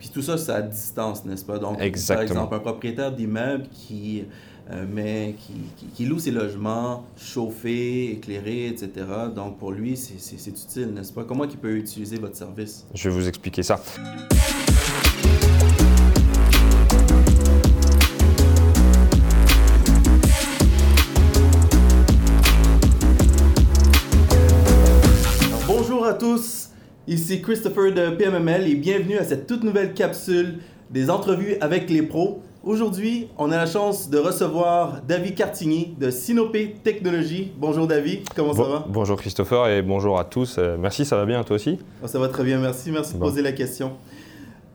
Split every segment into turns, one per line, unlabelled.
puis tout ça, c'est à distance, n'est-ce pas? Donc,
Exactement.
par exemple, un propriétaire d'immeuble qui, euh, met, qui, qui- qui loue ses logements chauffés, éclairés, etc. Donc, pour lui, c'est utile, n'est-ce pas? Comment il peut utiliser votre service?
Je vais vous expliquer ça.
Christopher de PMML et bienvenue à cette toute nouvelle capsule des entrevues avec les pros. Aujourd'hui, on a la chance de recevoir David Cartigny de Sinopé Technologies. Bonjour David, comment ça va?
bonjour Christopher et bonjour à tous. Euh, merci, ça va bien toi aussi?
Oh, Ça va très bien, merci. Merci de poser la question.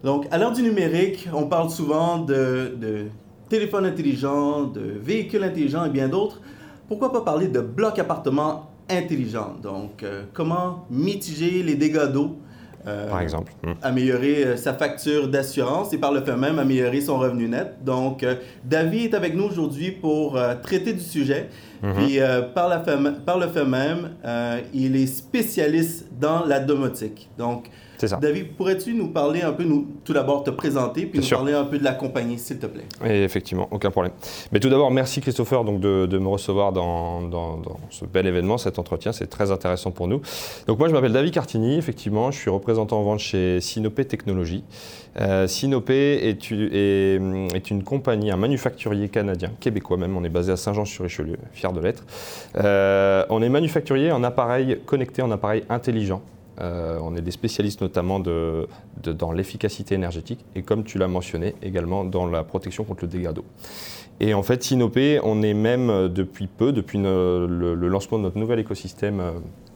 Donc, à l'heure du numérique, on parle souvent de, de téléphone intelligent, de véhicules intelligents et bien d'autres. Pourquoi pas parler de bloc appartement intelligent? Donc, euh, comment mitiger les dégâts d'eau? Euh,
par exemple. Hmm.
améliorer euh, sa facture d'assurance et par le fait même améliorer son revenu net. Donc, euh, David est avec nous aujourd'hui pour traiter du sujet.
Mhm.
Puis, euh, par, la fait- par le fait même, euh, il est spécialiste dans la domotique. Donc,
C'est ça.
David, pourrais-tu nous parler un peu, nous, tout d'abord te présenter, puis nous
sûr.
parler un peu de la compagnie, s'il te plaît?
Et effectivement, aucun problème. Mais tout d'abord, merci Christopher donc de, de me recevoir dans, dans- dans ce bel événement, cet entretien. C'est très intéressant pour nous. Donc moi, je m'appelle David Cartini. Effectivement, je suis représentant en vente chez Sinopé Technologies. Euh, Sinopé est, u- est, une compagnie, un manufacturier canadien, québécois même. On est basé à Saint-Jean-sur-Richelieu, fier de l'être. Euh, on est manufacturier en appareils connectés, en appareils intelligents. Euh, on est des spécialistes notamment dans l'efficacité énergétique et comme tu l'as mentionné également dans la protection contre le dégât d'eau. Et en fait, Sinopé, on est même euh, depuis peu, depuis le, le lancement de notre nouvel écosystème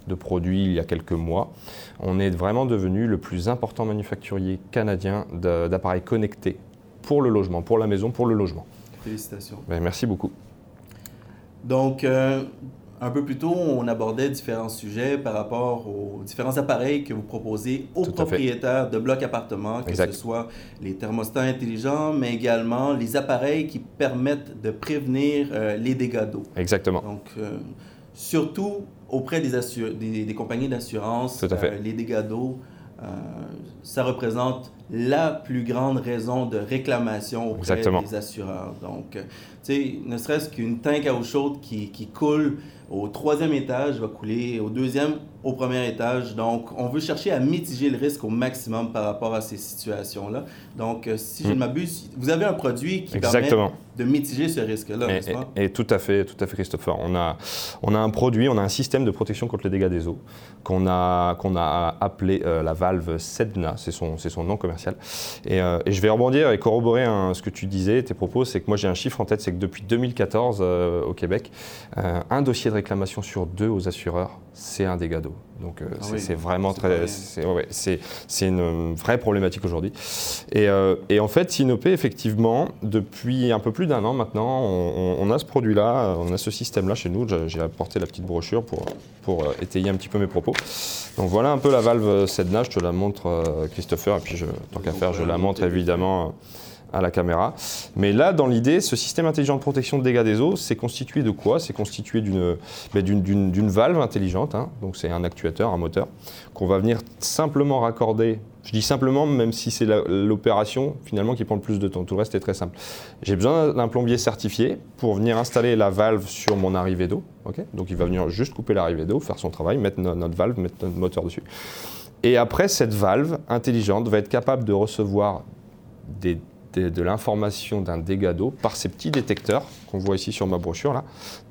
de produits il y a quelques mois, on est vraiment devenu le plus important manufacturier canadien d'appareils connectés pour le logement, pour la maison, pour le logement.
Félicitations.
Ben, merci beaucoup.
Donc, euh, un peu plus tôt, on abordait différents sujets par rapport aux différents appareils que vous proposez aux
Tout
propriétaires de blocs appartements, que
Exact.
ce soit les thermostats intelligents, mais également les appareils qui permettent de prévenir euh, les dégâts d'eau.
Exactement.
Donc, euh, surtout auprès des, assu- des, des compagnies d'assurance,
Tout à fait.
euh, les dégâts d'eau, euh, ça représente la plus grande raison de réclamation auprès
Exactement.
des assureurs. Donc, euh, tu sais, ne serait-ce qu'une tank à eau chaude qui, qui coule au troisième étage va couler au deuxième, au premier étage. Donc, on veut chercher à mitiger le risque au maximum par rapport à ces situations-là. Donc, euh, si je ne
Mm.
m'abuse, vous avez un produit qui
Exactement.
permet de mitiger ce risque-là,
Et,
n'est-ce pas?
et- et tout à fait, tout à fait, Christopher. On a, on a un produit, on a un système de protection contre les dégâts des eaux qu'on a, qu'on a appelé euh, la valve Sedna, c'est son, c'est son nom commercial. Et, euh, et je vais rebondir et corroborer hein, ce que tu disais, tes propos, c'est que moi j'ai un chiffre en tête, c'est que depuis 2014 euh, au Québec, euh, un dossier de réclamation sur deux aux assureurs, c'est un dégât d'eau. Donc
Ah
c'est
oui,
vraiment très, c'est ouais, une vraie problématique aujourd'hui. Et, et en fait, Sinopé, effectivement, depuis un peu plus d'un an maintenant, on, a ce produit-là, on a ce système-là chez nous. J'ai- apporté la petite brochure pour, pour étayer un petit peu mes propos. Donc voilà un peu la valve Sedna, je te la montre, Christopher, et puis je, tant qu'à faire, je la montre évidemment à la caméra. Mais là, dans l'idée, ce système intelligent de protection de dégâts des eaux, c'est constitué de quoi? C'est constitué d'une ben, valve intelligente, hein. donc c'est un actuateur, un moteur, qu'on va venir simplement raccorder. Je dis simplement, même si c'est l'opération finalement qui prend le plus de temps. Tout le reste est très simple. J'ai besoin d'un plombier certifié pour venir installer la valve sur mon arrivée d'eau. donc il va venir juste couper l'arrivée d'eau, faire son travail, mettre no- notre valve, mettre notre moteur dessus. Et après, cette valve intelligente va être capable de recevoir de l'information d'un dégât d'eau par ces petits détecteurs qu'on voit ici sur ma brochure. Là.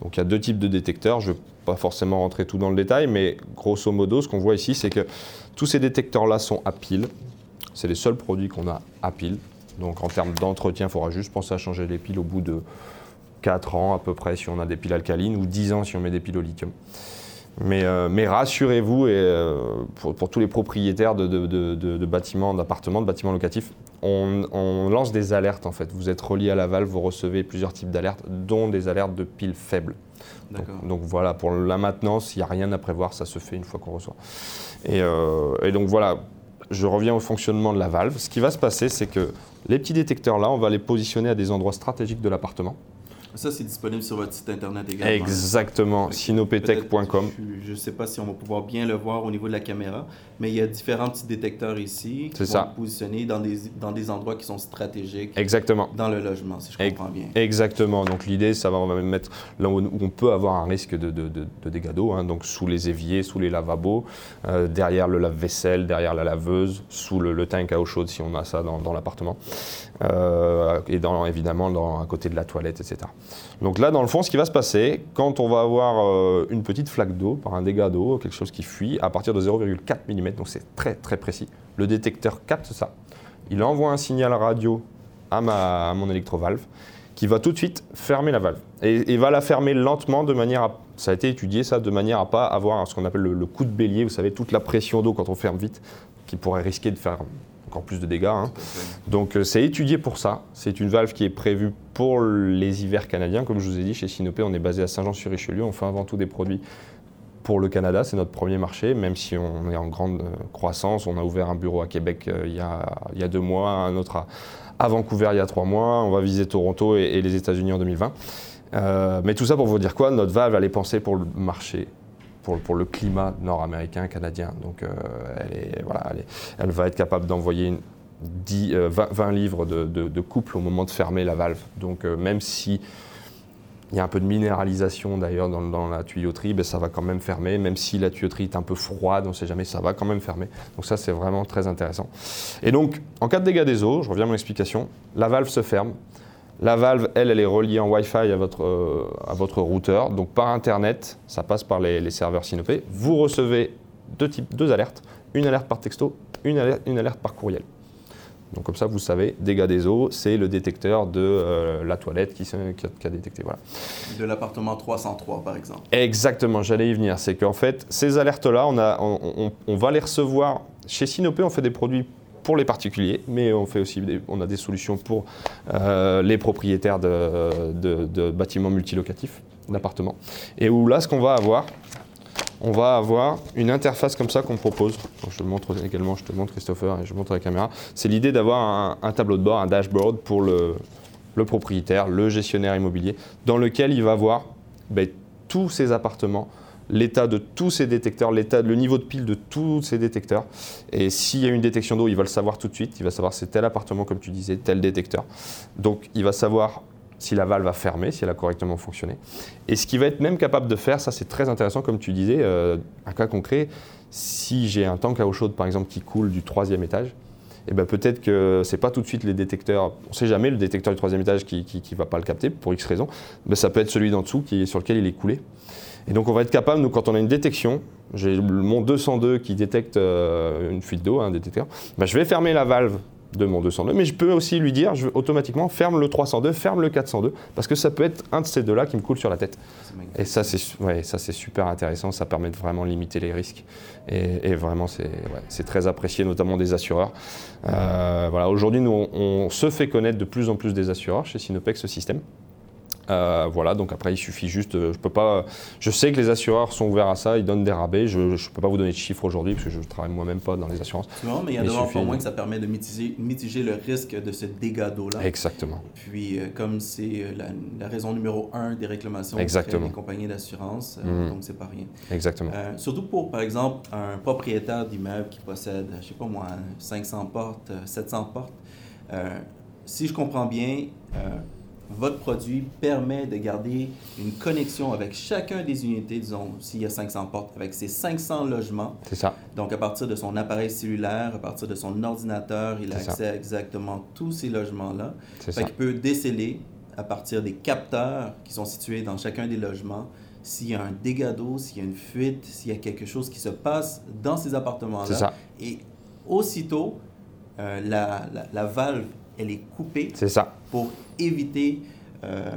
Donc il y a deux types de détecteurs. Je ne vais pas forcément rentrer tout dans le détail, mais grosso modo, ce qu'on voit ici, c'est que tous ces détecteurs-là sont à pile. C'est les seuls produits qu'on a à pile. Donc en termes d'entretien, il faudra juste penser à changer les piles au bout de 4 ans à peu près si on a des piles alcalines ou 10 ans si on met des piles au lithium. Mais, euh, mais rassurez-vous, et euh, pour, pour tous les propriétaires de, de- de- de- de bâtiments, d'appartements, de bâtiments locatifs, on, on lance des alertes en fait. Vous êtes relié à la valve, vous recevez plusieurs types d'alertes, dont des alertes de piles faibles. Donc, donc voilà, pour la maintenance, il n'y a rien à prévoir, ça se fait une fois qu'on reçoit. Et, euh, et donc voilà, je reviens au fonctionnement de la valve. Ce qui va se passer, c'est que les petits détecteurs là, on va les positionner à des endroits stratégiques de l'appartement.
Ça, c'est disponible sur votre site internet également.
Exactement, sinopetech.com.
Je ne sais pas si on va pouvoir bien le voir au niveau de la caméra, mais il y a différents petits détecteurs ici qui être positionnés dans des, dans des endroits qui sont stratégiques
Exactement.
dans le logement, si je comprends bien.
Exactement. Donc l'idée, ça va, on va même mettre là où où on peut avoir un risque de, de, de- de dégâts d'eau, hein, donc sous les éviers, sous les lavabos, euh, derrière le lave-vaisselle, derrière la laveuse, sous le, le tank à eau chaude si on a ça dans, dans l'appartement, Euh, et dans, évidemment dans, à côté de la toilette, etc. Donc là, dans le fond, ce qui va se passer, quand on va avoir euh, une petite flaque d'eau par un dégât d'eau, quelque chose qui fuit, à partir de 0,4 mm, donc c'est très très précis, le détecteur capte ça. Il envoie un signal radio à, ma, mon électrovalve qui va tout de suite fermer la valve. Et, va la fermer lentement de manière à, ça a été étudié ça, de manière à pas avoir ce qu'on appelle le, le coup de bélier, vous savez, toute la pression d'eau quand on ferme vite, qui pourrait risquer de faire encore plus de dégâts. hein. Donc euh, c'est étudié pour ça. C'est une valve qui est prévue pour les hivers canadiens. Comme je vous ai dit, chez Sinopé, on est basé à Saint-Jean-sur-Richelieu. On fait avant tout des produits pour le Canada. C'est notre premier marché, même si on est en grande euh, croissance. On a ouvert un bureau à Québec euh, il, y a, il y a deux mois, un autre à, à Vancouver il y a trois mois. On va viser Toronto et, et les États-Unis en 2020. Euh, mais tout ça pour vous dire quoi? Notre valve, elle est pensée pour le marché. Pour, le climat nord-américain, canadien. Donc, euh, elle, va être capable d'envoyer une, 10, euh, 20, 20 livres de, couple au moment de fermer la valve. Donc euh, même si il y a un peu de minéralisation d'ailleurs dans, dans la tuyauterie, ben, ça va quand même fermer. Même si la tuyauterie est un peu froide, on ne sait jamais, ça va quand même fermer. Donc ça c'est vraiment très intéressant. Et donc en cas de dégâts des eaux, je reviens à mon explication, la valve se ferme. La valve, elle, elle est reliée en Wi-Fi à votre, euh, à votre routeur. Donc par Internet, ça passe par les, les serveurs Sinopé. Vous recevez deux, types, deux alertes. Une alerte par texto, une alerte, une alerte par courriel. Donc comme ça, vous savez, dégâts des eaux, c'est le détecteur de euh, la toilette qui, a, qui a détecté. Voilà.
De l'appartement 303, par exemple.
Exactement, j'allais y venir. C'est qu'en fait, ces alertes-là, on- on- on va les recevoir. Chez Sinopé, on fait des produits pour les particuliers, mais on, fait aussi des- on a des solutions pour euh, les propriétaires de, de- de bâtiments multilocatifs, d'appartements. Et où là, ce qu'on va avoir, on va avoir une interface comme ça qu'on propose. Je te le montre également, je te montre Christopher et je montre la caméra. C'est l'idée d'avoir un, tableau de bord, un dashboard pour le, le propriétaire, le gestionnaire immobilier, dans lequel il va voir ben, tous ses appartements, l'état de tous ses détecteurs, l'état, le niveau de pile de tous ses détecteurs. Et s'il y a une détection d'eau, il va le savoir tout de suite. Il va savoir c'est tel appartement, comme tu disais, tel détecteur. Donc il va savoir si la valve a fermé, si elle a correctement fonctionné. Et ce qu'il va être même capable de faire, ça c'est très intéressant, comme tu disais, euh, un cas concret, si j'ai un tank à eau chaude par exemple qui coule du troisième étage, eh ben peut-être que c'est pas tout de suite les détecteurs, on ne sait jamais le détecteur du troisième étage qui ne va pas le capter pour X raison, mais ça peut être celui d'en dessous qui, sur lequel il est coulé. Et donc on va être capable, nous quand on a une détection, j'ai mon 202 qui détecte euh, une fuite d'eau, un détecteur, ben, je vais fermer la valve de mon 202, mais je peux aussi lui dire, je automatiquement ferme le 302, ferme le 402, parce que ça peut être un de ces deux-là qui me coule sur la tête. Et ça, c'est ouais, ça, super intéressant. Ça permet de vraiment limiter les risques. Et, et vraiment, c'est ouais, très apprécié, notamment des assureurs. Euh, voilà, Aujourd'hui, nous, on, on se fait connaître de plus en plus des assureurs chez Sinopex, ce système. Euh, voilà, donc après, il suffit juste. euh, Je peux pas. Je sais que les assureurs sont ouverts à ça, ils donnent des rabais. Je ne peux pas vous donner de chiffres aujourd'hui parce que je ne travaille moi-même pas dans les assurances.
Vois, mais il y a
Mais
de
il
voir
suffit-
au moins que ça permet de mitiger, mitiger le risque de ce dégât d'eau-là.
Exactement.
Puis, euh, comme c'est la, la raison numéro un des réclamations des compagnies d'assurance, euh,
Mhm.
donc c'est pas rien.
Exactement.
Surtout pour, par exemple, un propriétaire d'immeuble qui possède, je sais pas moi, 500 portes, euh, 700 portes. Si je comprends bien, votre produit permet de garder une connexion avec chacun des unités, disons, s'il y a 500 portes, avec ces 500 logements.
C'est ça.
Donc, à partir de son appareil cellulaire, à partir de son ordinateur, il a
C'est ça.
accès à exactement tous ces logements-là.
C'est
Fait
ça.
qu'il peut déceler, à partir des capteurs qui sont situés dans chacun des logements, s'il y a un dégât d'eau, s'il y a une fuite, s'il y a quelque chose qui se passe dans ces
C'est
appartements-là.
ça.
Et aussitôt, euh, la, la- la valve, elle est coupée
C'est ça.
Pour éviter, euh,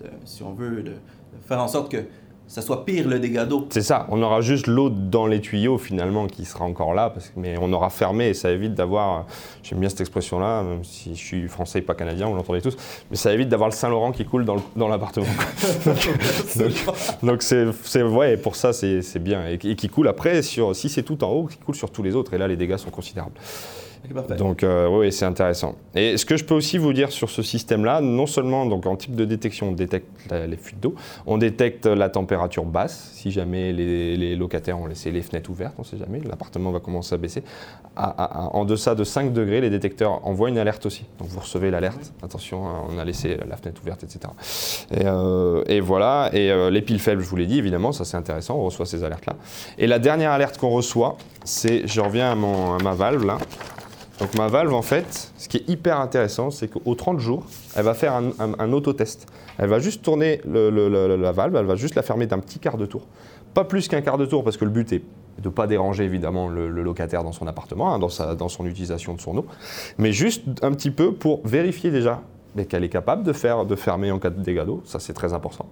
de- si on veut, de, de faire en sorte que ça soit pire le dégât d'eau.
C'est ça, on aura juste l'eau dans les tuyaux finalement qui sera encore là, parce que, mais on aura fermé et ça évite d'avoir, j'aime bien cette expression-là, même si je suis français et pas canadien, vous l'entendez tous, mais ça évite d'avoir le Saint-Laurent qui coule dans l'appartement. donc c'est, c'est- ouais, pour ça c'est, c'est bien, et, et qui coule après, sur, si c'est tout en haut, qui coule sur tous les autres, et là les dégâts sont considérables. Donc euh, oui, c'est intéressant. Et ce que je peux aussi vous dire sur ce système-là, non seulement donc, en type de détection, on détecte les fuites d'eau, on détecte la température basse, si jamais les, locataires ont laissé les fenêtres ouvertes, on ne sait jamais, l'appartement va commencer à baisser. en deçà de 5 degrés, les détecteurs envoient une alerte aussi. Donc vous recevez l'alerte, attention, hein, on a laissé la fenêtre ouverte, etc. Euh, et, voilà, et euh, les piles faibles, je vous l'ai dit, évidemment, ça c'est intéressant, on reçoit ces alertes-là. Et la dernière alerte qu'on reçoit, c'est, je reviens à, ma valve là, donc ma valve, en fait, ce qui est hyper intéressant, c'est qu'au 30 jours, elle va faire un, un, autotest. Elle va juste tourner la valve, elle va juste la fermer d'un petit quart de tour. Pas plus qu'un quart de tour, parce que le but est de ne pas déranger évidemment le, locataire dans son appartement, hein, dans, sa, dans son utilisation de son eau, mais juste un petit peu pour vérifier déjà qu'elle est capable de, faire, de fermer en cas de dégâts d'eau, ça c'est très important.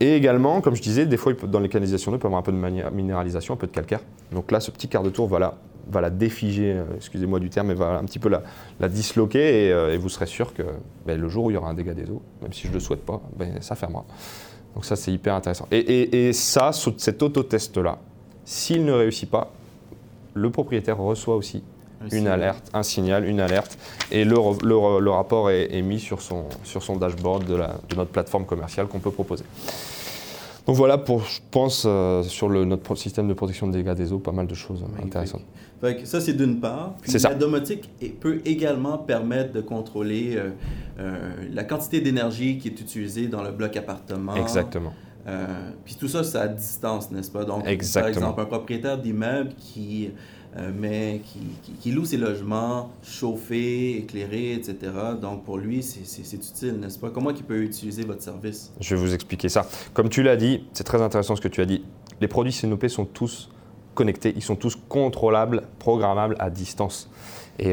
Et également, comme je disais, des fois dans les canalisations d'eau, il peut y avoir un peu de minéralisation, un peu de calcaire. Donc là, ce petit quart de tour va la va la défiger, euh, excusez-moi du terme, mais va un petit peu la, disloquer euh, et, vous serez sûr que ben, le jour où il y aura un dégât des eaux, même si je ne le souhaite pas, ben, ça fermera. Donc ça c'est hyper intéressant. Et, ça, cet autotest-là, s'il ne réussit pas, le propriétaire reçoit aussi une alerte, un signal, une alerte, et le, le, rapport est, mis sur son, sur son dashboard de, la, de notre plateforme commerciale qu'on peut proposer. Donc voilà pour, je pense, euh, sur le, notre système de protection des dégâts des eaux, pas mal de choses intéressantes.
Ça, c'est d'une part. Puis la domotique peut également permettre de contrôler euh, euh, la quantité d'énergie qui est utilisée dans le bloc appartement.
Exactement.
puis tout ça, c'est à distance, n'est-ce pas? Donc,
Exactement.
par exemple, un propriétaire d'immeuble qui euh, mais qui, loue ses logements chauffés, éclairés, etc. Donc pour lui, c'est utile, n'est-ce pas? Comment il peut utiliser votre service?
Je vais vous expliquer ça. Comme tu l'as dit, c'est très intéressant ce que tu as dit. Les produits CNOP sont tous connectés, ils sont tous contrôlables, programmables à distance. Et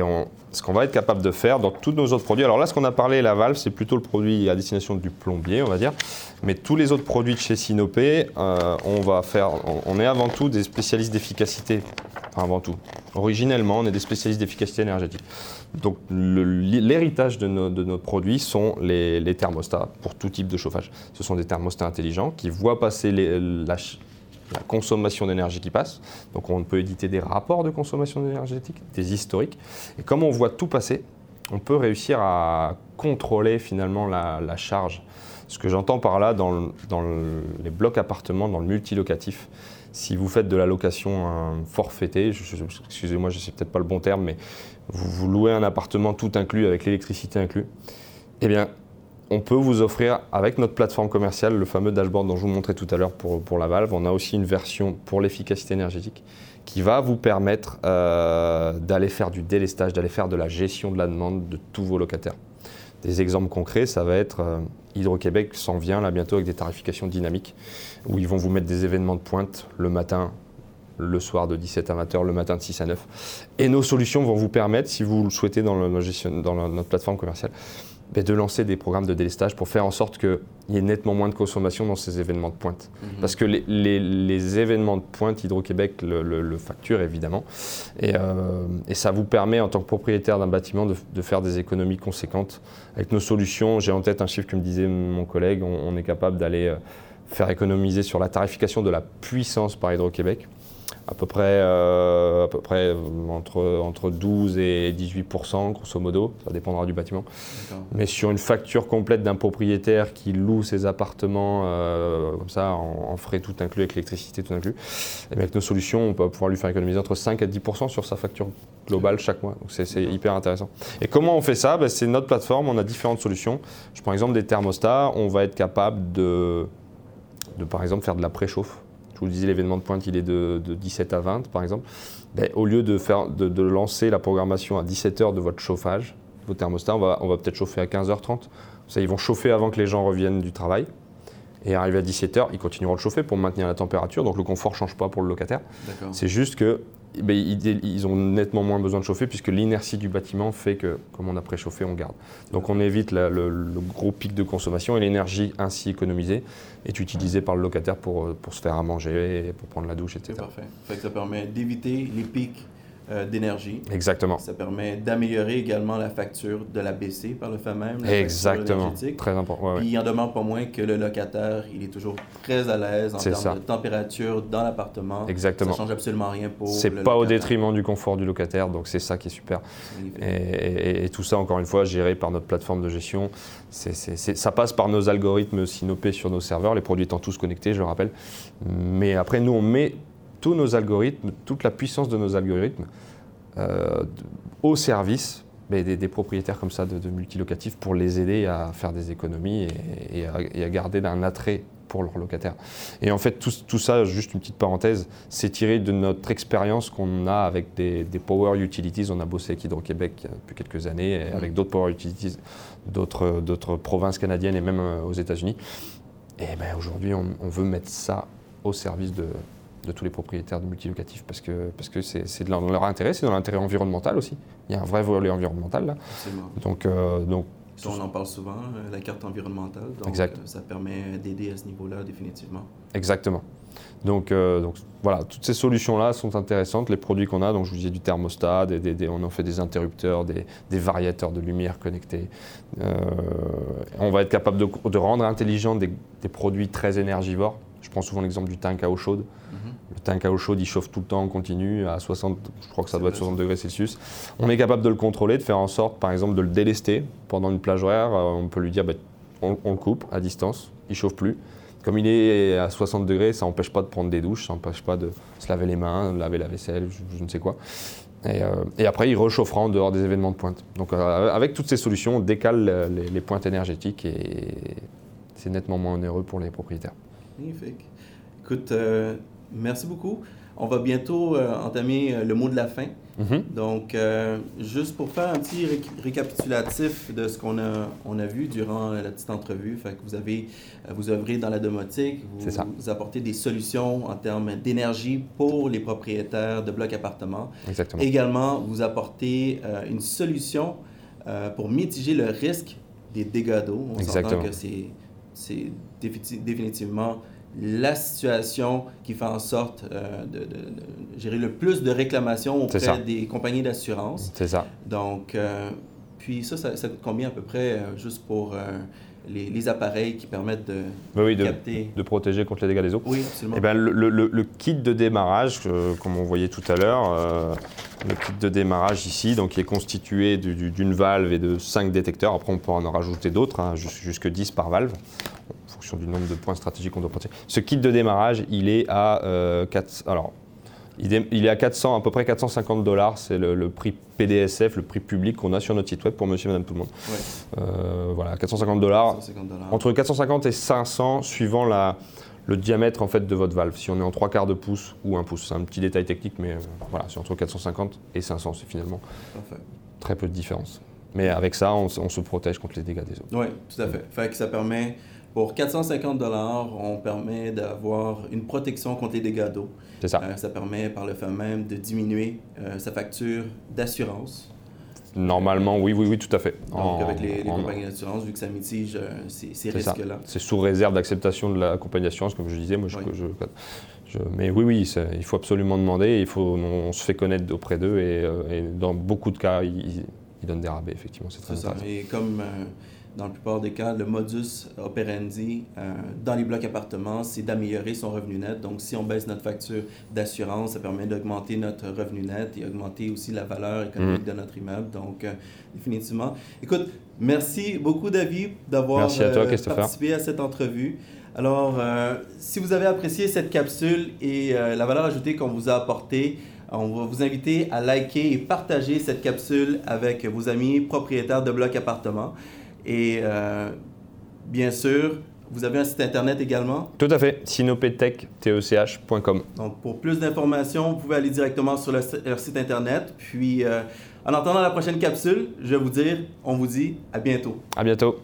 ce qu'on va être capable de faire dans tous nos autres produits, alors là, ce qu'on a parlé, la valve, c'est plutôt le produit à destination du plombier, on va dire. Mais tous les autres produits de chez Sinopé, euh, on va faire, on, est avant tout des spécialistes d'efficacité. Enfin, avant tout. Originellement, on est des spécialistes d'efficacité énergétique. Donc, l'héritage de, nos, produits sont les, thermostats pour tout type de chauffage. Ce sont des thermostats intelligents qui voient passer les, la, la consommation d'énergie qui passe. Donc on peut éditer des rapports de consommation énergétique, des historiques. Et comme on voit tout passer, on peut réussir à contrôler finalement la, charge. Ce que j'entends par là dans, les blocs appartements, dans le multilocatif, si vous faites de la location forfaitée, excusez-moi, je ne sais peut-être pas le bon terme, mais vous, vous louez un appartement tout inclus avec l'électricité inclus, eh bien on peut vous offrir avec notre plateforme commerciale le fameux dashboard dont je vous montrais tout à l'heure pour, la valve. On a aussi une version pour l'efficacité énergétique qui va vous permettre euh, d'aller faire du délestage, d'aller faire de la gestion de la demande de tous vos locataires. Des exemples concrets, ça va être euh, Hydro-Québec s'en vient là bientôt avec des tarifications dynamiques où ils vont vous mettre des événements de pointe le matin, le soir de 17 à 20h, le matin de 6 à 9. Et nos solutions vont vous permettre, si vous le souhaitez dans notre plateforme commerciale, de lancer des programmes de délestage pour faire en sorte qu'il y ait nettement moins de consommation dans ces événements de pointe. Mhm. Parce que les, événements de pointe, Hydro-Québec le, facture évidemment. Euh, et, ça vous permet, en tant que propriétaire d'un bâtiment, de, faire des économies conséquentes. Avec nos solutions, j'ai en tête un chiffre que me disait mon collègue, on est capable d'aller euh, faire économiser sur la tarification de la puissance par Hydro-Québec à peu près, euh, à peu près euh, entre, entre 12 et 18% grosso modo, ça dépendra du bâtiment. Mais sur une facture complète d'un propriétaire qui loue ses appartements euh, comme ça, en, frais tout inclus, avec l'électricité tout inclus, et eh avec nos solutions, on peut pouvoir lui faire économiser entre 5 et 10% sur sa facture globale chaque mois. Donc c'est hyper intéressant. Et comment on fait ça? Ben, C'est notre plateforme, on a différentes solutions. Je prends l'exemple des thermostats, on va être capable de, de par exemple faire de la préchauffe je vous disais, l'événement de pointe, il est de, 17 à 20, par exemple. Ben, au lieu de, faire, de, lancer la programmation à 17 h de votre chauffage, vos thermostats, on va, on va peut-être chauffer à 15h30. Ça, ils vont chauffer avant que les gens reviennent du travail. Et arrivé à 17h, ils continueront de chauffer pour maintenir la température. Donc le confort ne change pas pour le locataire. C'est juste que ben, ils, ont nettement moins besoin de chauffer puisque l'inertie du bâtiment fait que, comme on a préchauffé, on garde. Donc on évite le, gros pic de consommation et l'énergie ainsi économisée est utilisée par le locataire pour, pour se faire à manger, pour prendre la douche, etc.
Parfait. ça permet d'éviter les pics euh, d'énergie.
Exactement.
Ça permet d'améliorer également la facture, de la baisser par le fait même. la
Exactement. Très important. ouais, ouais.
Puis il en demeure pas moins que le locataire, il est toujours très à l'aise en termes
ça.
de température dans l'appartement.
Exactement.
Ça change absolument rien pour
C'est pas au détriment du confort du locataire, donc c'est ça qui est super. Et, et- et tout ça, encore une fois, géré par notre plateforme de gestion. C'est- ça passe par nos algorithmes Synopé sur nos serveurs, les produits étant tous connectés, je le rappelle. Mais après, nous, on met tous nos algorithmes, toute la puissance de nos algorithmes euh, au service des, propriétaires comme ça de, de multilocatifs pour les aider à faire des économies et, à, garder un attrait pour leurs locataires. Et en fait, tout, ça, juste une petite parenthèse, c'est tiré de notre expérience qu'on a avec des, power utilities. On a bossé avec Hydro-Québec euh, depuis quelques années, avec d'autres power utilities d'autres provinces canadiennes et même euh, aux États-Unis. Et ben, aujourd'hui, on veut mettre ça au service de, de tous les propriétaires de multilocatifs parce que parce que c'est dans leur intérêt, c'est dans l'intérêt environnemental aussi. Il y a un vrai volet environnemental là.
Absolument.
Donc, euh, donc
Ça, on en parle souvent, euh, la carte environnementale. Donc,
Exact.
euh, ça permet d'aider à ce niveau-là, définitivement.
Exactement. Donc, euh, donc voilà, toutes ces solutions-là sont intéressantes. Les produits qu'on a, donc je vous disais du thermostat, des- des- des- on en fait des interrupteurs, des, des variateurs de lumière connectés. Euh, on va être capable de, de rendre intelligents des produits très énergivores. Je prends souvent l'exemple du tank à eau chaude.
Mhm.
Le tank à eau chaude, il chauffe tout le temps en continu à 60, je crois que ça doit être
vrai,
60 degrés Celsius. On est capable de le contrôler, de faire en sorte, par exemple, de le délester pendant une plage horaire. Euh, On peut lui dire, bah, on, on le coupe à distance, il chauffe plus. Comme il est à 60 degrés, ça n'empêche pas de prendre des douches, ça n'empêche pas de se laver les mains, de laver la vaisselle, je, je ne sais quoi. Et, euh, et après, il réchauffera en dehors des événements de pointe. Donc, euh, avec toutes ces solutions, on décale les, les pointes énergétiques et c'est nettement moins onéreux pour les propriétaires.
Magnifique. Écoute, euh, merci beaucoup. On va bientôt euh, entamer euh, le mot de la fin.
Mhm.
Donc, euh, juste pour faire un petit ré- récapitulatif de ce qu'on a, on a vu durant la petite entrevue, fait que vous avez, vous œuvrez dans la domotique, vous,
C'est ça.
vous apportez des solutions en termes d'énergie pour les propriétaires de blocs appartements.
Exactement.
Également, vous apportez une solution pour mitiger le risque des dégâts d'eau. On s'entend
Exactement.
que c'est, c'est défini- définitivement la situation qui fait en sorte euh, de, de- de gérer le plus de réclamations auprès des compagnies d'assurance.
C'est ça.
Donc, euh, puis ça, ça, ça coûte combien à peu près euh, juste pour les, les appareils qui permettent de
Oui, oui, de,
capter?
de protéger contre les dégâts des eaux.
Oui, absolument.
Eh ben, le, le- le- le kit de démarrage, euh, comme on voyait tout à l'heure, euh, le kit de démarrage ici, donc qui est constitué du- du- d'une valve et de 5 détecteurs. Après, on peut en rajouter d'autres, hein, jus- jusque 10 par valve, en fonction du nombre de points stratégiques qu'on doit protéger. Ce kit de démarrage, il est à euh, 4, alors, il est, il est à 400, à peu près 450 dollars. C'est le, le prix PDSF, le prix public qu'on a sur notre site web pour monsieur et madame tout le monde.
Ouais,
Euh, voilà, 450 dollars.
150 dollars.
Entre 450 et 500 suivant la, le diamètre en fait de votre valve. Si on est en 3 quarts de pouce ou 1 pouce, c'est un petit détail technique, mais euh, voilà, c'est entre 450 et 500, c'est finalement
Parfait.
très peu de différence. Mais avec ça, on, se- on se protège contre les dégâts des eaux.
Oui, tout à fait. Fait que ça permet, pour 450 dollars, on permet d'avoir une protection contre les dégâts d'eau.
C'est ça.
Euh, ça permet par le fait même de diminuer euh, sa facture d'assurance.
Normalement, oui, oui, oui, tout à fait.
Donc,
En-
avec les, les
en-
compagnies d'assurance, vu que ça mitige euh, ces, risques-là.
C'est sous réserve d'acceptation de la compagnie d'assurance, comme je disais. Moi, je,
Oui.
je- je- mais oui, oui, il faut absolument demander. Il faut, on, se fait connaître auprès d'eux et, et dans beaucoup de cas, ils, donnent des rabais. Effectivement, c'est très
C'est ça. Et comme dans la plupart des cas, le modus operandi euh, dans les blocs appartements, c'est d'améliorer son revenu net. Donc, si on baisse notre facture d'assurance, ça permet d'augmenter notre revenu net et augmenter aussi la valeur économique
Mm.
de notre immeuble. Donc, euh, définitivement. Écoute, merci beaucoup, David, d'avoir euh, participé à cette entrevue. Alors, si vous avez apprécié cette capsule et la valeur ajoutée qu'on vous a apportée, on va vous inviter à liker et partager cette capsule avec vos amis propriétaires de blocs appartements. Et euh, bien sûr, vous avez un site internet également?
Tout à fait. synopetech.com.
Donc, pour plus d'informations, vous pouvez aller directement sur le- leur site internet. Puis, euh, en attendant la prochaine capsule, je vais vous dire, on vous dit à bientôt.
À bientôt.